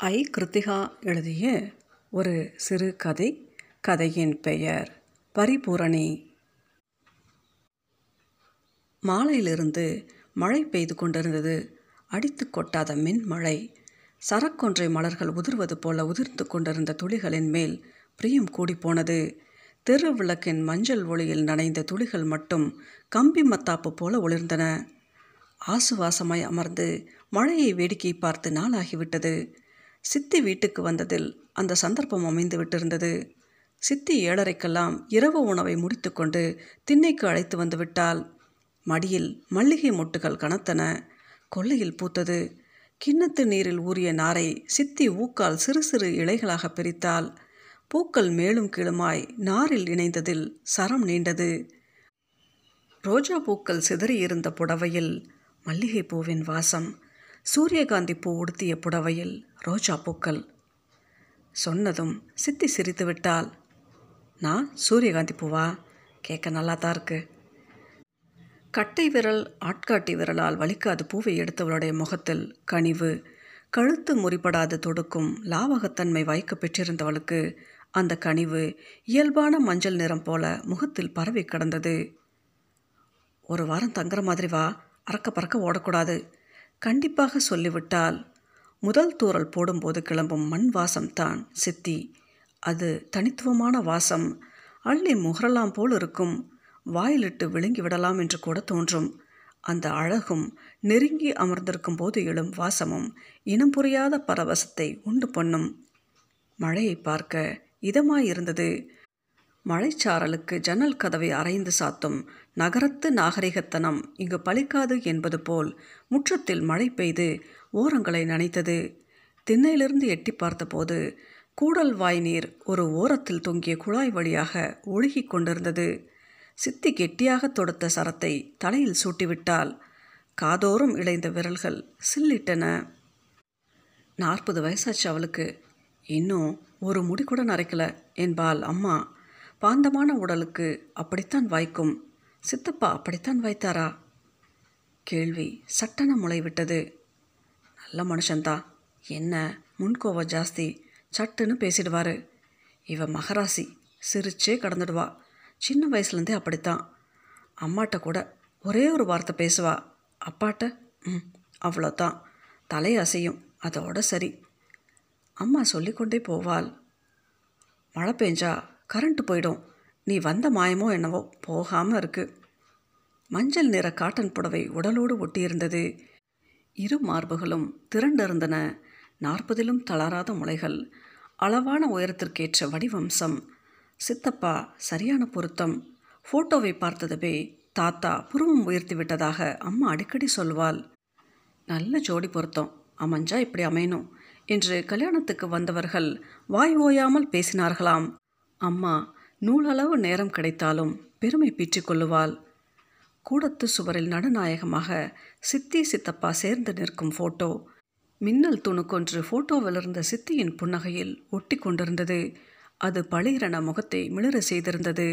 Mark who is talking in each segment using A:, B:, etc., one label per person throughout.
A: ஐ. கிருத்திகா எழுதிய ஒரு சிறு கதை கதையின் பெயர் பரிபூரணி. மாலையிலிருந்து மழை பெய்து கொண்டிருந்தது. அடித்து கொட்டாத மின்மழை. சரக்கொன்றை மலர்கள் உதிர்வது போல உதிர்ந்து கொண்டிருந்த துளிகளின் மேல் பிரியம் கூடிப்போனது தெரு விளக்கின் மஞ்சள் ஒளியில் நனைந்த துளிகள் மட்டும் கம்பி மத்தாப்பு போல ஒளிர்ந்தன. ஆசுவாசமாய் அமர்ந்து மழையை வேடிக்கை பார்த்து நாளாகிவிட்டது. சித்தி வீட்டுக்கு வந்ததில் அந்த சந்தர்ப்பம் அமைந்து விட்டிருந்தது. சித்தி ஏழரைக்கெல்லாம் இரவு உணவை முடித்துக்கொண்டு திண்ணைக்கு அழைத்து வந்து விட்டால் மடியில் மல்லிகை மொட்டுகள் கனத்தன. கொல்லையில் பூத்தது. கிண்ணத்து நீரில் ஊறிய நாரை சித்தி ஊக்கால் சிறு சிறு இலைகளாக பிரித்தால் பூக்கள் மேலும் கீழுமாய் நாரில் இணைந்ததில் சரம் நீண்டது. ரோஜா பூக்கள் சிதறியிருந்த புடவையில் மல்லிகை பூவின் வாசம் சூரியகாந்தி பூ உடுத்திய புடவையில் ரோஜா பூக்கள். சொன்னதும் சித்தி சிரித்து விட்டாள் நான் சூரியகாந்தி பூவா? கேட்க நல்லா தான் இருக்கு. கட்டை விரல் ஆட்காட்டி விரலால் வலிக்காது பூவை எடுத்தவளுடைய முகத்தில் கனிவு. கழுத்து முறிப்படாது தொடுக்கும் லாவகத்தன்மை வாய்க்க பெற்றிருந்தவளுக்கு அந்த கனிவு இயல்பான மஞ்சள் நிறம் போல முகத்தில் பரவி கிடந்தது. ஒரு வாரம் தங்குற மாதிரி வா. அறக்க பறக்க ஓடக்கூடாது. கண்டிப்பாக சொல்லிவிட்டால் முதல் தூறல் போடும்போது கிளம்பும் மண் வாசம்தான் சித்தி. அது தனித்துவமான வாசம். அள்ளி முகரலாம் போல் இருக்கும். வாயிலிட்டு விழுங்கி விடலாம் என்று கூட தோன்றும். அந்த அழகும் நெருங்கி அமர்ந்திருக்கும் போது எழும் வாசமும் இனம் புரியாத பரவசத்தை உண்டு பண்ணும். மழையை பார்க்க இதமாயிருந்தது. மழைச்சாரலுக்கு ஜன்னல் கதவை அரைந்து சாத்தும் நகரத்து நாகரிகத்தனம் இங்கு பலிக்காது என்பது போல் முற்றத்தில் மழை பெய்து ஓரங்களை நனைத்தது. திண்ணையிலிருந்து எட்டி பார்த்தபோது கூடல் வாய் நீர் ஒரு ஓரத்தில் தொங்கிய குழாய் வழியாக ஒழுகி கொண்டிருந்தது. சித்தி கெட்டியாக தொடுத்த சரத்தை தலையில் சூட்டிவிட்டால் காதோறும் இழைந்த விரல்கள் சில்லிட்டன. நாற்பது வயசாச்சு அவளுக்கு. இன்னும் ஒரு முடி கூட நரைக்கல என்பாள் அம்மா. பாந்தமான உடலுக்கு அப்படித்தான் வாய்க்கும். சித்தப்பா அப்படித்தான் வைத்தாரா கேள்வி சட்டன முளைவிட்டது. நல்ல மனுஷன்தான் என்ன முன்கோவ ஜாஸ்தி. சட்டுன்னு பேசிடுவார். இவ மகராசி. சிரிச்சே கடந்துடுவா. சின்ன வயசுலேருந்தே அப்படித்தான். அம்மாட்ட கூட ஒரே ஒரு வார்த்தை பேசுவா. அப்பாட்ட ம் அவ்வளோதான். தலை அசையும். அதோட சரி. அம்மா சொல்லிக்கொண்டே போவாள். மழை பெஞ்சா கரண்ட்டு போயிடும். நீ வந்த மாயமோ என்னவோ போகாமல் இருக்கு. மஞ்சள் நிற காட்டன் புடவை உடலோடு ஒட்டியிருந்தது. இரு மார்புகளும் திரண்டிருந்தன. நாற்பதிலும் தளராத முளைகள் அளவான உயரத்திற்கேற்ற வடிவம்சம். சித்தப்பா சரியான பொருத்தம். ஃபோட்டோவை பார்த்ததுமே தாத்தா புருவம் உயர்த்தி விட்டதாக அம்மா அடிக்கடி சொல்வாள். நல்ல ஜோடி பொருத்தம். அமைஞ்சா இப்படி அமையணும் என்று கல்யாணத்துக்கு வந்தவர்கள் வாய் ஓயாமல் பேசினார்களாம். அம்மா நூலளவு நேரம் கிடைத்தாலும் பெருமை பீற்றிக்கொள்ளுவாள் கூடத்து சுவரில் நடுநாயகமாக சித்தி சித்தப்பா சேர்ந்து நிற்கும் ஃபோட்டோ மின்னல் துணுக்கொன்று ஃபோட்டோவிலிருந்த சித்தியின் புன்னகையில் ஒட்டி கொண்டிருந்தது. அது பளிரென முகத்தை மிளிர செய்திருந்தது.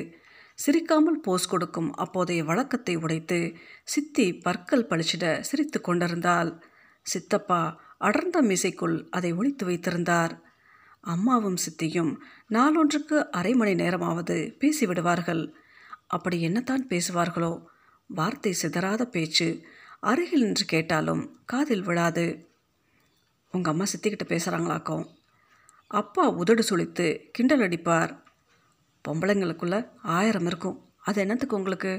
A: சிரிக்காமல் போஸ் கொடுக்கும் அப்போதைய வழக்கத்தை உடைத்து சித்தி பற்கள் பளிச்சிட சிரித்து கொண்டிருந்தாள். சித்தப்பா அடர்ந்த மீசைக்குள் அதை ஒழித்து வைத்திருந்தார். அம்மாவும் சித்தியும் நாளொன்றுக்கு அரை மணி நேரமாவது பேசிவிடுவார்கள். அப்படி என்னத்தான் பேசுவார்களோ? வார்த்தை சிதறாத பேச்சு அருகில் நின்று கேட்டாலும் காதில் விழாது. உங்கள் அம்மா சித்திக்கிட்ட பேசுகிறாங்களாக்கும் அப்பா உதடு சுழித்து கிண்டல் அடிப்பார். பொம்பளைங்களுக்குள்ள ஆயிரம் இருக்கும். அது என்னத்துக்கு உங்களுக்கு?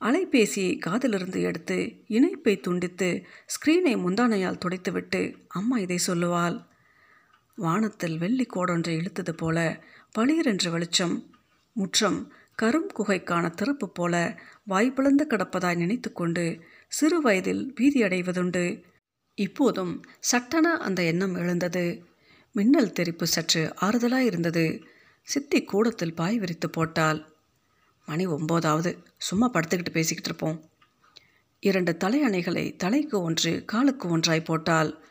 A: அலைபேசியை காதிலிருந்து எடுத்து இணைப்பை துண்டித்து ஸ்க்ரீனை முந்தானையால் துடைத்துவிட்டு அம்மா இதை சொல்லுவாள். வானத்தில் வெள்ளி கோடொன்றை இழுத்தது போல பளிரென்று வெளிச்சம் முற்றம் கரும் குகைக்கான திறப்பு போல வாய்ப்பிழந்து கிடப்பதாய் நினைத்து கொண்டு சிறு வயதில் பீதியடைவதுண்டு இப்போதும் சட்டன அந்த எண்ணம் எழுந்தது. மின்னல் தெரிப்பு சற்று ஆறுதலாக இருந்தது. சித்தி கூடத்தில் பாய் விரித்து போட்டால் மணி ஒம்போதாவது. சும்மா படுத்துக்கிட்டு பேசிக்கிட்டு இருப்போம். இரண்டு தலையணைகளை தலைக்கு ஒன்று காலுக்கு ஒன்றாய் போட்டால்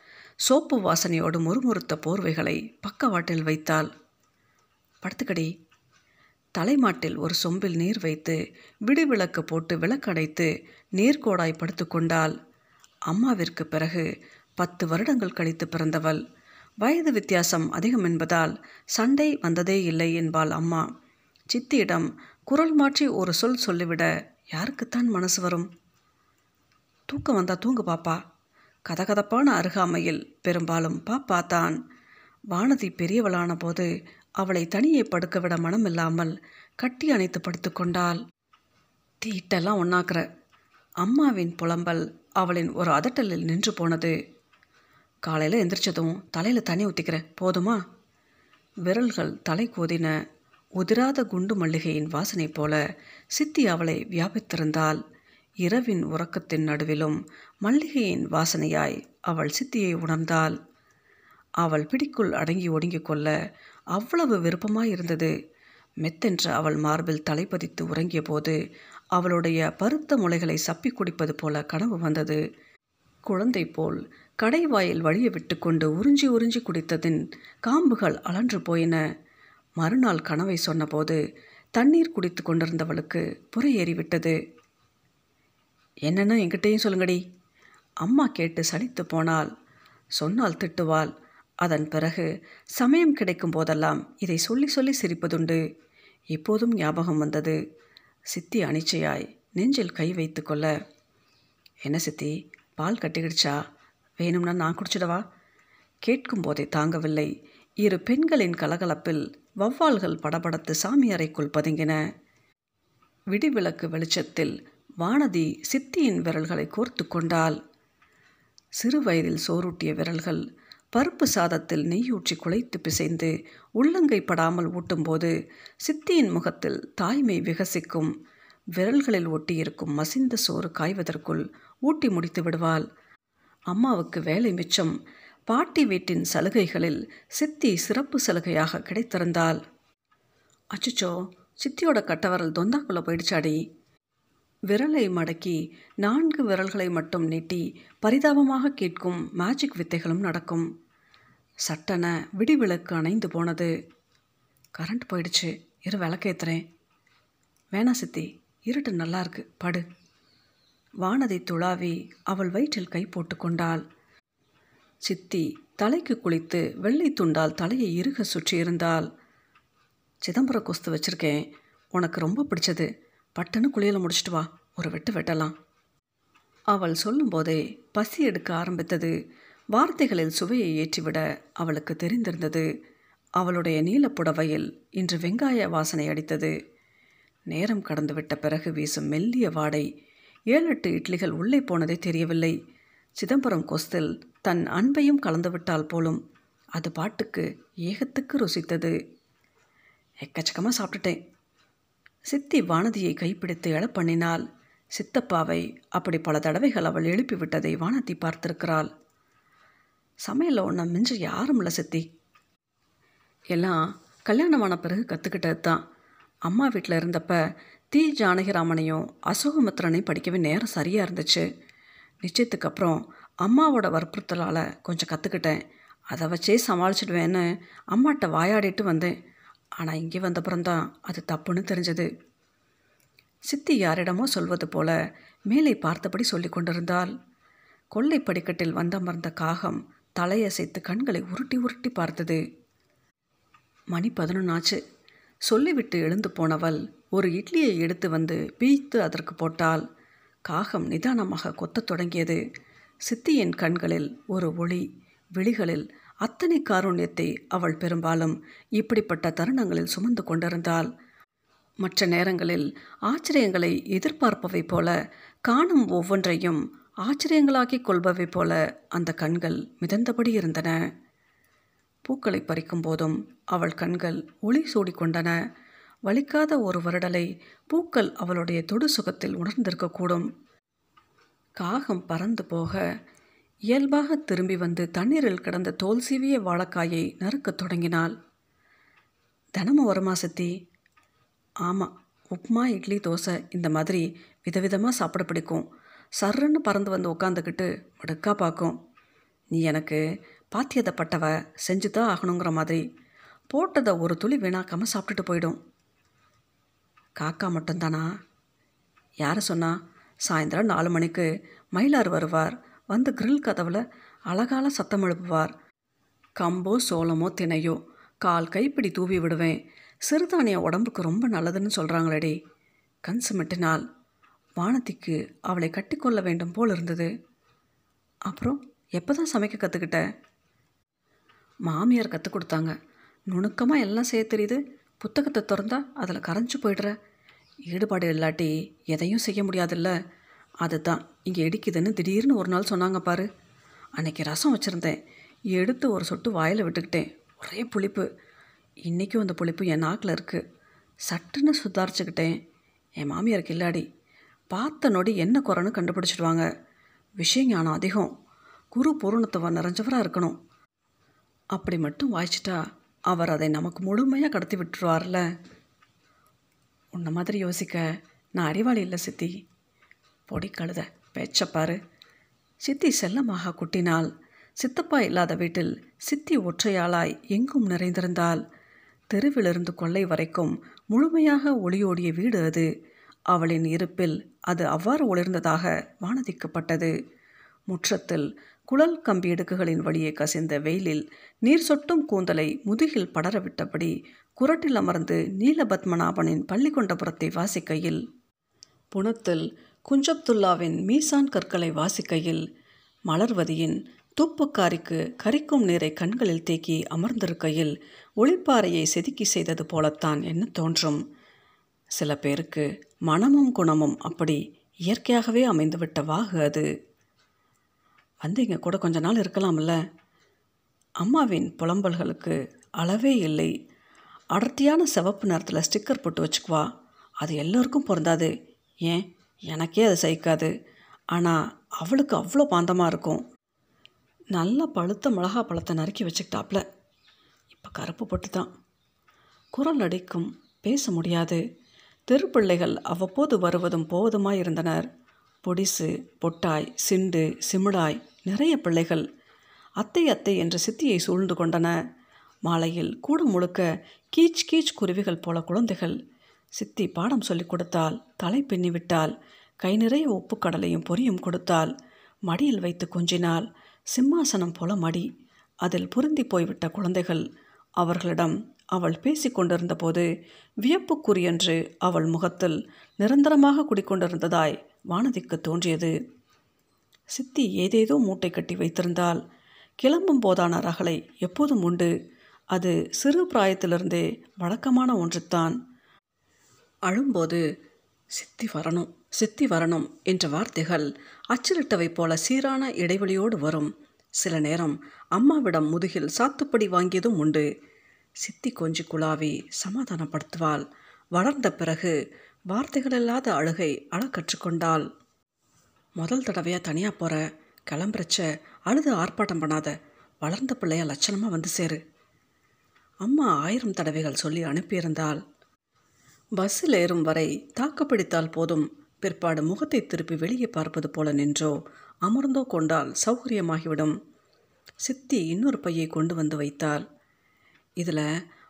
A: சோப்பு வாசனையோடு முறுமுறுத்த போர்வைகளை பக்கவாட்டில் வைத்தாள். படுத்துக்கடி. தலைமாட்டில் ஒரு சொம்பில் நீர் வைத்து விடுவிளக்கு போட்டு விளக்கடைத்து நீர்கோடாய் படுத்து கொண்டாள். அம்மாவிற்கு பிறகு பத்து வருடங்கள் கழித்து பிறந்தவள். வயது வித்தியாசம் அதிகம் என்பதால் சண்டை வந்ததே இல்லை என்பாள் அம்மா. சித்தியிடம் குரல் மாற்றி ஒரு சொல் சொல்லிவிட யாருக்குத்தான் மனசு வரும்? தூக்கம் வந்தா தூங்கு பாப்பா. கதகதப்பான அருகாமையில் பெரும்பாலும் பாப்பா வானதி பெரியவளான போது அவளை தனியே படுக்க விட மனமில்லாமல் கட்டி அணைத்து படுத்துக்கொண்டாள் தீட்டெல்லாம் ஒன்னாக்குற அம்மாவின் புலம்பல் அவளின் ஒரு அதட்டலில் நின்று போனது. காலையில் எந்திரிச்சதும் தலையில் தண்ணி ஊற்றிக்கிற போதுமா? விரல்கள் தலை கோதின உதிராத குண்டு மல்லிகையின் வாசனை போல சித்தி அவளை வியாபித்திருந்தாள். இரவின் உறக்கத்தின் நடுவிலும் மல்லிகையின் வாசனையாய் அவள் சித்தியை உணர்ந்தாள். அவள் பிடிக்குள் அடங்கி ஒடுங்கிக் கொள்ள அவ்வளவு விருப்பமாய் இருந்தது மெத்தென்ற அவள் மார்பில் தலைப்பதித்து உறங்கிய போது அவளுடைய பருத்த முளைகளை சப்பி குடிப்பது போல கனவு வந்தது. குழந்தை போல் கடைவாயில் வழிய விட்டுக்கொண்டு உறிஞ்சி உறிஞ்சி குடித்ததின் காம்புகள் அலன்று போயின. மறுநாள் கனவை சொன்னபோது தண்ணீர் குடித்து கொண்டிருந்தவளுக்கு புறையேறிவிட்டது. என்னென்னு என்கிட்டயும் சொல்லுங்கடி. அம்மா கேட்டு சலித்து போனால் சொன்னால் திட்டுவாள். அதன் பிறகு சமயம் கிடைக்கும் போதெல்லாம் இதை சொல்லி சொல்லி சிரிப்பதுண்டு. இப்போதும் ஞாபகம் வந்தது. சித்தி அனிச்சையாய் நெஞ்சில் கை வைத்து கொள்ள என்ன சித்தி பால் கட்டிக்கிடுச்சா? வேணும்னா நான் குடிச்சிடவா? கேட்கும் போதே தாங்கவில்லை. இரு பெண்களின் கலகலப்பில் வவ்வால்கள் படபடத்து சாமி அறைக்குள் பதுங்கின. விடிவிளக்கு வெளிச்சத்தில் வானதி சித்தியின் விரல்களை கோர்த்து கொண்டாள். சிறு வயதில் சோறுட்டிய விரல்கள் பருப்பு சாதத்தில் நெய்யூற்றி குலைத்து பிசைந்து உள்ளங்கை படாமல் ஊட்டும்போது சித்தியின் முகத்தில் தாய்மை விகசிக்கும். விரல்களில் ஒட்டியிருக்கும் மசிந்த சோறு காய்வதற்குள் ஊட்டி முடித்து விடுவாள். அம்மாவுக்கு வேலை மிச்சம். பாட்டி வீட்டின் சலுகைகளில் சித்தி சிறப்பு சலுகையாக கிடைத்திருந்தாள். அச்சுச்சோ சித்தியோட கட்டவரல் தொந்தாக்குள்ளே போயிடுச்சாடி. விரலை மடக்கி நான்கு விரல்களை மட்டும் நீட்டி பரிதாபமாக கேட்கும் மேஜிக் வித்தைகளும் நடக்கும். சட்டென விடிவிளக்கு அணைந்து போனது. கரண்ட் போயிடுச்சு. இரு விளக்கேத்துறேன் வேணா சித்தி இருட்டு நல்லா இருக்கு. படு. வானதை துளாவி அவள் வயிற்றில் கை போட்டு கொண்டாள். சித்தி தலைக்கு குளித்து வெள்ளை துண்டால் தலையை இறுக சுற்றியிருந்தாள். சிதம்பர கொஸ்து வச்சிருக்கேன். உனக்கு ரொம்ப பிடிச்சது. பட்டுன்னு குளியலை முடிச்சிட்டு வா. ஒரு வெட்டு வெட்டலாம். அவள் சொல்லும்போதே பசி எடுக்க ஆரம்பித்தது. வார்த்தைகளில் சுவையை ஏற்றிவிட அவளுக்கு தெரிந்திருந்தது. அவளுடைய நீலப்புடவையில் இன்று வெங்காய வாசனை அடித்தது. நேரம் கடந்துவிட்ட பிறகு வீசும் மெல்லிய வாடை ஏழெட்டு இட்லிகள் உள்ளே போனதே தெரியவில்லை. சிதம்பரம் கொஸ்தில் தன் அன்பையும் கலந்துவிட்டால் போலும் அது பாட்டுக்கு ஏகத்துக்கு ருசித்தது. எக்கச்சக்கமாக சாப்பிட்டுட்டேன். சித்தி வானதியை கைப்பிடித்து எழப்பண்ணினாள். சித்தப்பாவை அப்படி பல தடவைகள் அவள் எழுப்பிவிட்டதை வானதி பார்த்திருக்கிறாள். சமையலில் ஒன்றை மிஞ்ச யாரும் இல்லை சித்தி. எல்லாம் கல்யாணமான பிறகு கற்றுக்கிட்டது தான் அம்மா வீட்டில் இருந்தப்ப தி. ஜானகிராமனையும் அசோகமித்ரனையும் படிக்கவே நேரம் சரியாக இருந்துச்சு. நிச்சயத்துக்கு அப்புறம் அம்மாவோட வற்புறுத்தலால் கொஞ்சம் கற்றுக்கிட்டேன் அதை வச்சே சமாளிச்சிடுவேன்னு அம்மாட்ட வாயாடிட்டு வந்தேன். ஆனால் இங்கே வந்தப்புறம்தான் அது தப்புன்னு தெரிஞ்சது. சித்தி யாரிடமோ சொல்வது போல மேலே பார்த்தபடி சொல்லி கொண்டிருந்தாள். கொள்ளை படிக்கட்டில் வந்தமர்ந்த காகம் தலையசைத்து கண்களை உருட்டி உருட்டி பார்த்தது. மணி பதினொன்னாச்சு. சொல்லிவிட்டு எழுந்து போனவள் ஒரு இட்லியை எடுத்து வந்து பீய்த்து அதற்கு போட்டால் காகம் நிதானமாக கொத்தத் தொடங்கியது. சித்தியின் கண்களில் ஒரு ஒளி விழிகளில் அத்தனை காரூண்யத்தை அவள் பெரும்பாலும் இப்படிப்பட்ட தருணங்களில் சுமந்து கொண்டிருந்தாள். மற்ற நேரங்களில் ஆச்சரியங்களை எதிர்பார்ப்பவை போல காணும் ஒவ்வொன்றையும் ஆச்சரியங்களாக்கிக் கொள்பவை போல அந்த கண்கள் மிதந்தபடி இருந்தன. பூக்களை பறிக்கும் போதும் அவள் கண்கள் ஒளி சூடிக்கொண்டன. வலிக்காத ஒரு வருடலை பூக்கள் அவளுடைய தொடு சுகத்தில் உணர்ந்திருக்கக்கூடும். காகம் பறந்து போக இயல்பாக திரும்பி வந்து தண்ணீரில் கிடந்த தோல் சீவிய வாழைக்காயை நறுக்கத் தொடங்கினாள். தினமும் வருமா சித்தி ஆமாம் உப்புமா இட்லி தோசை இந்த மாதிரி விதவிதமாக சாப்பிட பிடிக்கும். சர்ன்னு பறந்து வந்து உட்காந்துக்கிட்டு மடுக்கா பார்க்கும். நீ எனக்கு பாத்தியதப்பட்டவ செஞ்சு தான் ஆகணுங்கிற மாதிரி. போட்டதை ஒரு துளி வீணாக்காமல் சாப்பிட்டுட்டு போயிடும். காக்கா மட்டும்தானா? யார் சொன்னா? சாயந்தரம் நாலு மணிக்கு மயிலார் வருவார். வந்து கிரில் கதவில் அழகால சத்தம் எழுப்புவார். கம்போ சோளமோ தினையோ கால் கைப்பிடி தூவி விடுவேன். சிறுதானியம் உடம்புக்கு ரொம்ப நல்லதுன்னு சொல்கிறாங்களேடி கண் சிமிட்டினாள். வானத்திக்கு அவளை கட்டிக்கொள்ள வேண்டும் போல் இருந்தது. அப்புறம் எப்போ தான் சமைக்க கற்றுக்கிட்ட மாமியார் கற்றுக் கொடுத்தாங்க. நுணுக்கமாக எல்லாம் செய்ய தெரியுது. புத்தகத்தை திறந்தா அதில் கரைஞ்சு போயிடுற. ஈடுபாடு இல்லாட்டி எதையும் செய்ய முடியாதுல்ல. அதுதான். இங்கே இடிக்குதுன்னு திடீர்னு ஒரு நாள் சொன்னாங்க பாரு. அன்னைக்கு ரசம் வச்சுருந்தேன். எடுத்து ஒரு சொட்டு வாயில் விட்டுக்கிட்டேன். ஒரே புளிப்பு. இன்றைக்கும் அந்த புளிப்பு என் நாக்கில் இருக்குது சட்டுன்னு சுதாரிச்சுக்கிட்டேன். என் மாமியாருக்கு இல்லாடி. பார்த்த நொடி என்ன குறைன்னு கண்டுபிடிச்சிடுவாங்க. விஷய ஞானம் அதிகம். குரு பூரணத்துவ நிறைஞ்சவராக இருக்கணும். அப்படி மட்டும் வாய்ச்சிட்டா அவர் அதை நமக்கு முழுமையாக கடத்தி விட்டுருவார்ல. உன்னை மாதிரி யோசிக்க நான் அறிவாளி இல்லை சித்தி. பொடி கழுதை. பேச்சப்பாரு சித்தி செல்லமாக குட்டினாள். சித்தப்பா இல்லாத வீட்டில் சித்தி ஒற்றையாளாய் எங்கும் நிறைந்திருந்தாள். தெருவிலிருந்து கொள்ளை வரைக்கும் முழுமையாக ஒளியோடிய வீடு அது. அவளின் இருப்பில் அது அவ்வாறு ஒளிர்ந்ததாக வானதிக்கப்பட்டது. முற்றத்தில் குழல் கம்பி இடுக்குகளின் வழியே கசிந்த வெயிலில் நீர் சொட்டும் கூந்தலை முதுகில் படரவிட்டபடி குரட்டில் அமர்ந்து நீலபத்மநாபனின் பள்ளிக்கொண்டபுரத்தை வாசிக்கையில் புனத்தில் குஞ்சப்துல்லாவின் மீசான் கற்களை வாசிக்கையில் மலர்வதியின் தூப்புக்காரிக்கு கரிக்கும் நீரை கண்களில் தேக்கி அமர்ந்திருக்கையில் ஒளிப்பாறையை செதுக்கி செய்தது போலத்தான் என்ன தோன்றும். சில பேருக்கு மனமும் குணமும் அப்படி இயற்கையாகவே அமைந்துவிட்ட வாகு அது. வந்து இங்கே கூட கொஞ்ச நாள் இருக்கலாம்ல. அம்மாவின் புலம்பல்களுக்கு அளவே இல்லை. அடர்த்தியான சிவப்பு நிறத்தில் ஸ்டிக்கர் போட்டு வச்சுக்குவா. அது எல்லோருக்கும் பொருந்தாது. ஏன்? எனக்கே அது சகிக்காது. ஆனால் அவளுக்கு அவ்வளோ பாந்தமாக இருக்கும். நல்ல பழுத்த மிளகா பழத்தை நறுக்கி வச்சுக்கிட்டாப்ல. இப்போ கருப்பு பொட்டு தான் குரல் அடிக்கும் பேச முடியாது. தெருப்பிள்ளைகள் அவ்வப்போது வருவதும் போவதுமாய் இருந்தனர். பொடிசு பொட்டாய் சிண்டு சிமிடாய் நிறைய பிள்ளைகள் அத்தை அத்தை என்ற சித்தியை சூழ்ந்து கொண்டன. மாலையில் கூட முழுக்க கீச் கீச் குருவிகள் போல குழந்தைகள் சித்தி பாடம் சொல்லிக் கொடுத்தால் தலை பின்னிவிட்டால் கை நிறைய உப்புக்கடலையும் பொரியும் கொடுத்தால் மடியில் வைத்து கொஞ்சினாள். சிம்மாசனம் போல மடி. அதில் பொருந்தி போய்விட்ட குழந்தைகள். அவர்களிடம் அவள் பேசிக்கொண்டிருந்த போது வியப்புக்குரியன்று அவள் முகத்தில் நிரந்தரமாக குடிக்கொண்டிருந்ததாய் வானதிக்கு தோன்றியது. சித்தி ஏதேதோ மூட்டை கட்டி வைத்திருந்தால் கிளம்பும் போதான ரகளை எப்போதும் உண்டு. அது சிறு பிராயத்திலிருந்தே வழக்கமான ஒன்றுத்தான். அழும்போது சித்தி வரணும் சித்தி வரணும் என்ற வார்த்தைகள் அச்சிலிட்டவை போல சீரான இடைவெளியோடு வரும். சில நேரம் அம்மாவிடம் முதுகில் சாத்துப்படி வாங்கியதும் உண்டு. சித்தி கொஞ்சி குழாவி சமாதானப்படுத்துவாள். வளர்ந்த பிறகு வார்த்தைகளில்லாத அழுகை அழ கற்றுக்கொண்டாள். முதல் தடவையாக தனியாக போகிற கிளம்புறச்ச? அழுது ஆர்ப்பாட்டம் பண்ணாத? வளர்ந்த பிள்ளைய லட்சணமாக வந்து சேரு. அம்மா ஆயிரம் தடவைகள் சொல்லி அனுப்பியிருந்தாள். பஸ்ஸில் ஏறும் வரை தாக்குப்பிடித்தால் போதும். பிற்பாடு முகத்தை திருப்பி வெளியே பார்ப்பது போல நின்றோ. அமர்ந்தோ கொண்டால் சௌகரியமாகிவிடும். சித்தி இன்னொரு பையை கொண்டு வந்து வைத்தாள். இதில்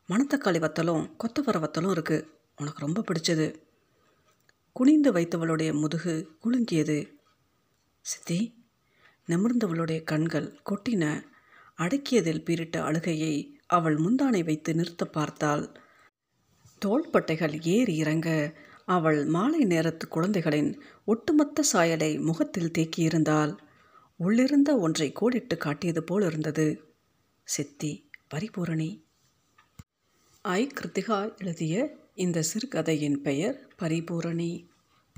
A: மணத்தக்காளி வத்தலும் கொத்தவர வத்தலும் இருக்குது உனக்கு ரொம்ப பிடிச்சது. குனிந்து வைத்தவளுடைய முதுகு குலுங்கியது. சித்தி நிமிர்ந்தவளுடைய கண்கள் கொட்டின. அடக்கியதில் பீரிட்ட அழுகையை அவள் முந்தானை வைத்து நிறுத்த பார்த்தாள். தோள்பட்டைகள் ஏறி இறங்க அவள் மாலை நேரத்து குழந்தைகளின் ஒட்டுமொத்த சாயலை முகத்தில் தேக்கியிருந்தாள். உள்ளிருந்த ஒன்றை கோடிட்டு காட்டியது போல் இருந்தது. சித்தி பரிபூரணி. ஐ கிருத்திகா எழுதிய இந்த சிறுகதையின் பெயர் பரிபூரணி.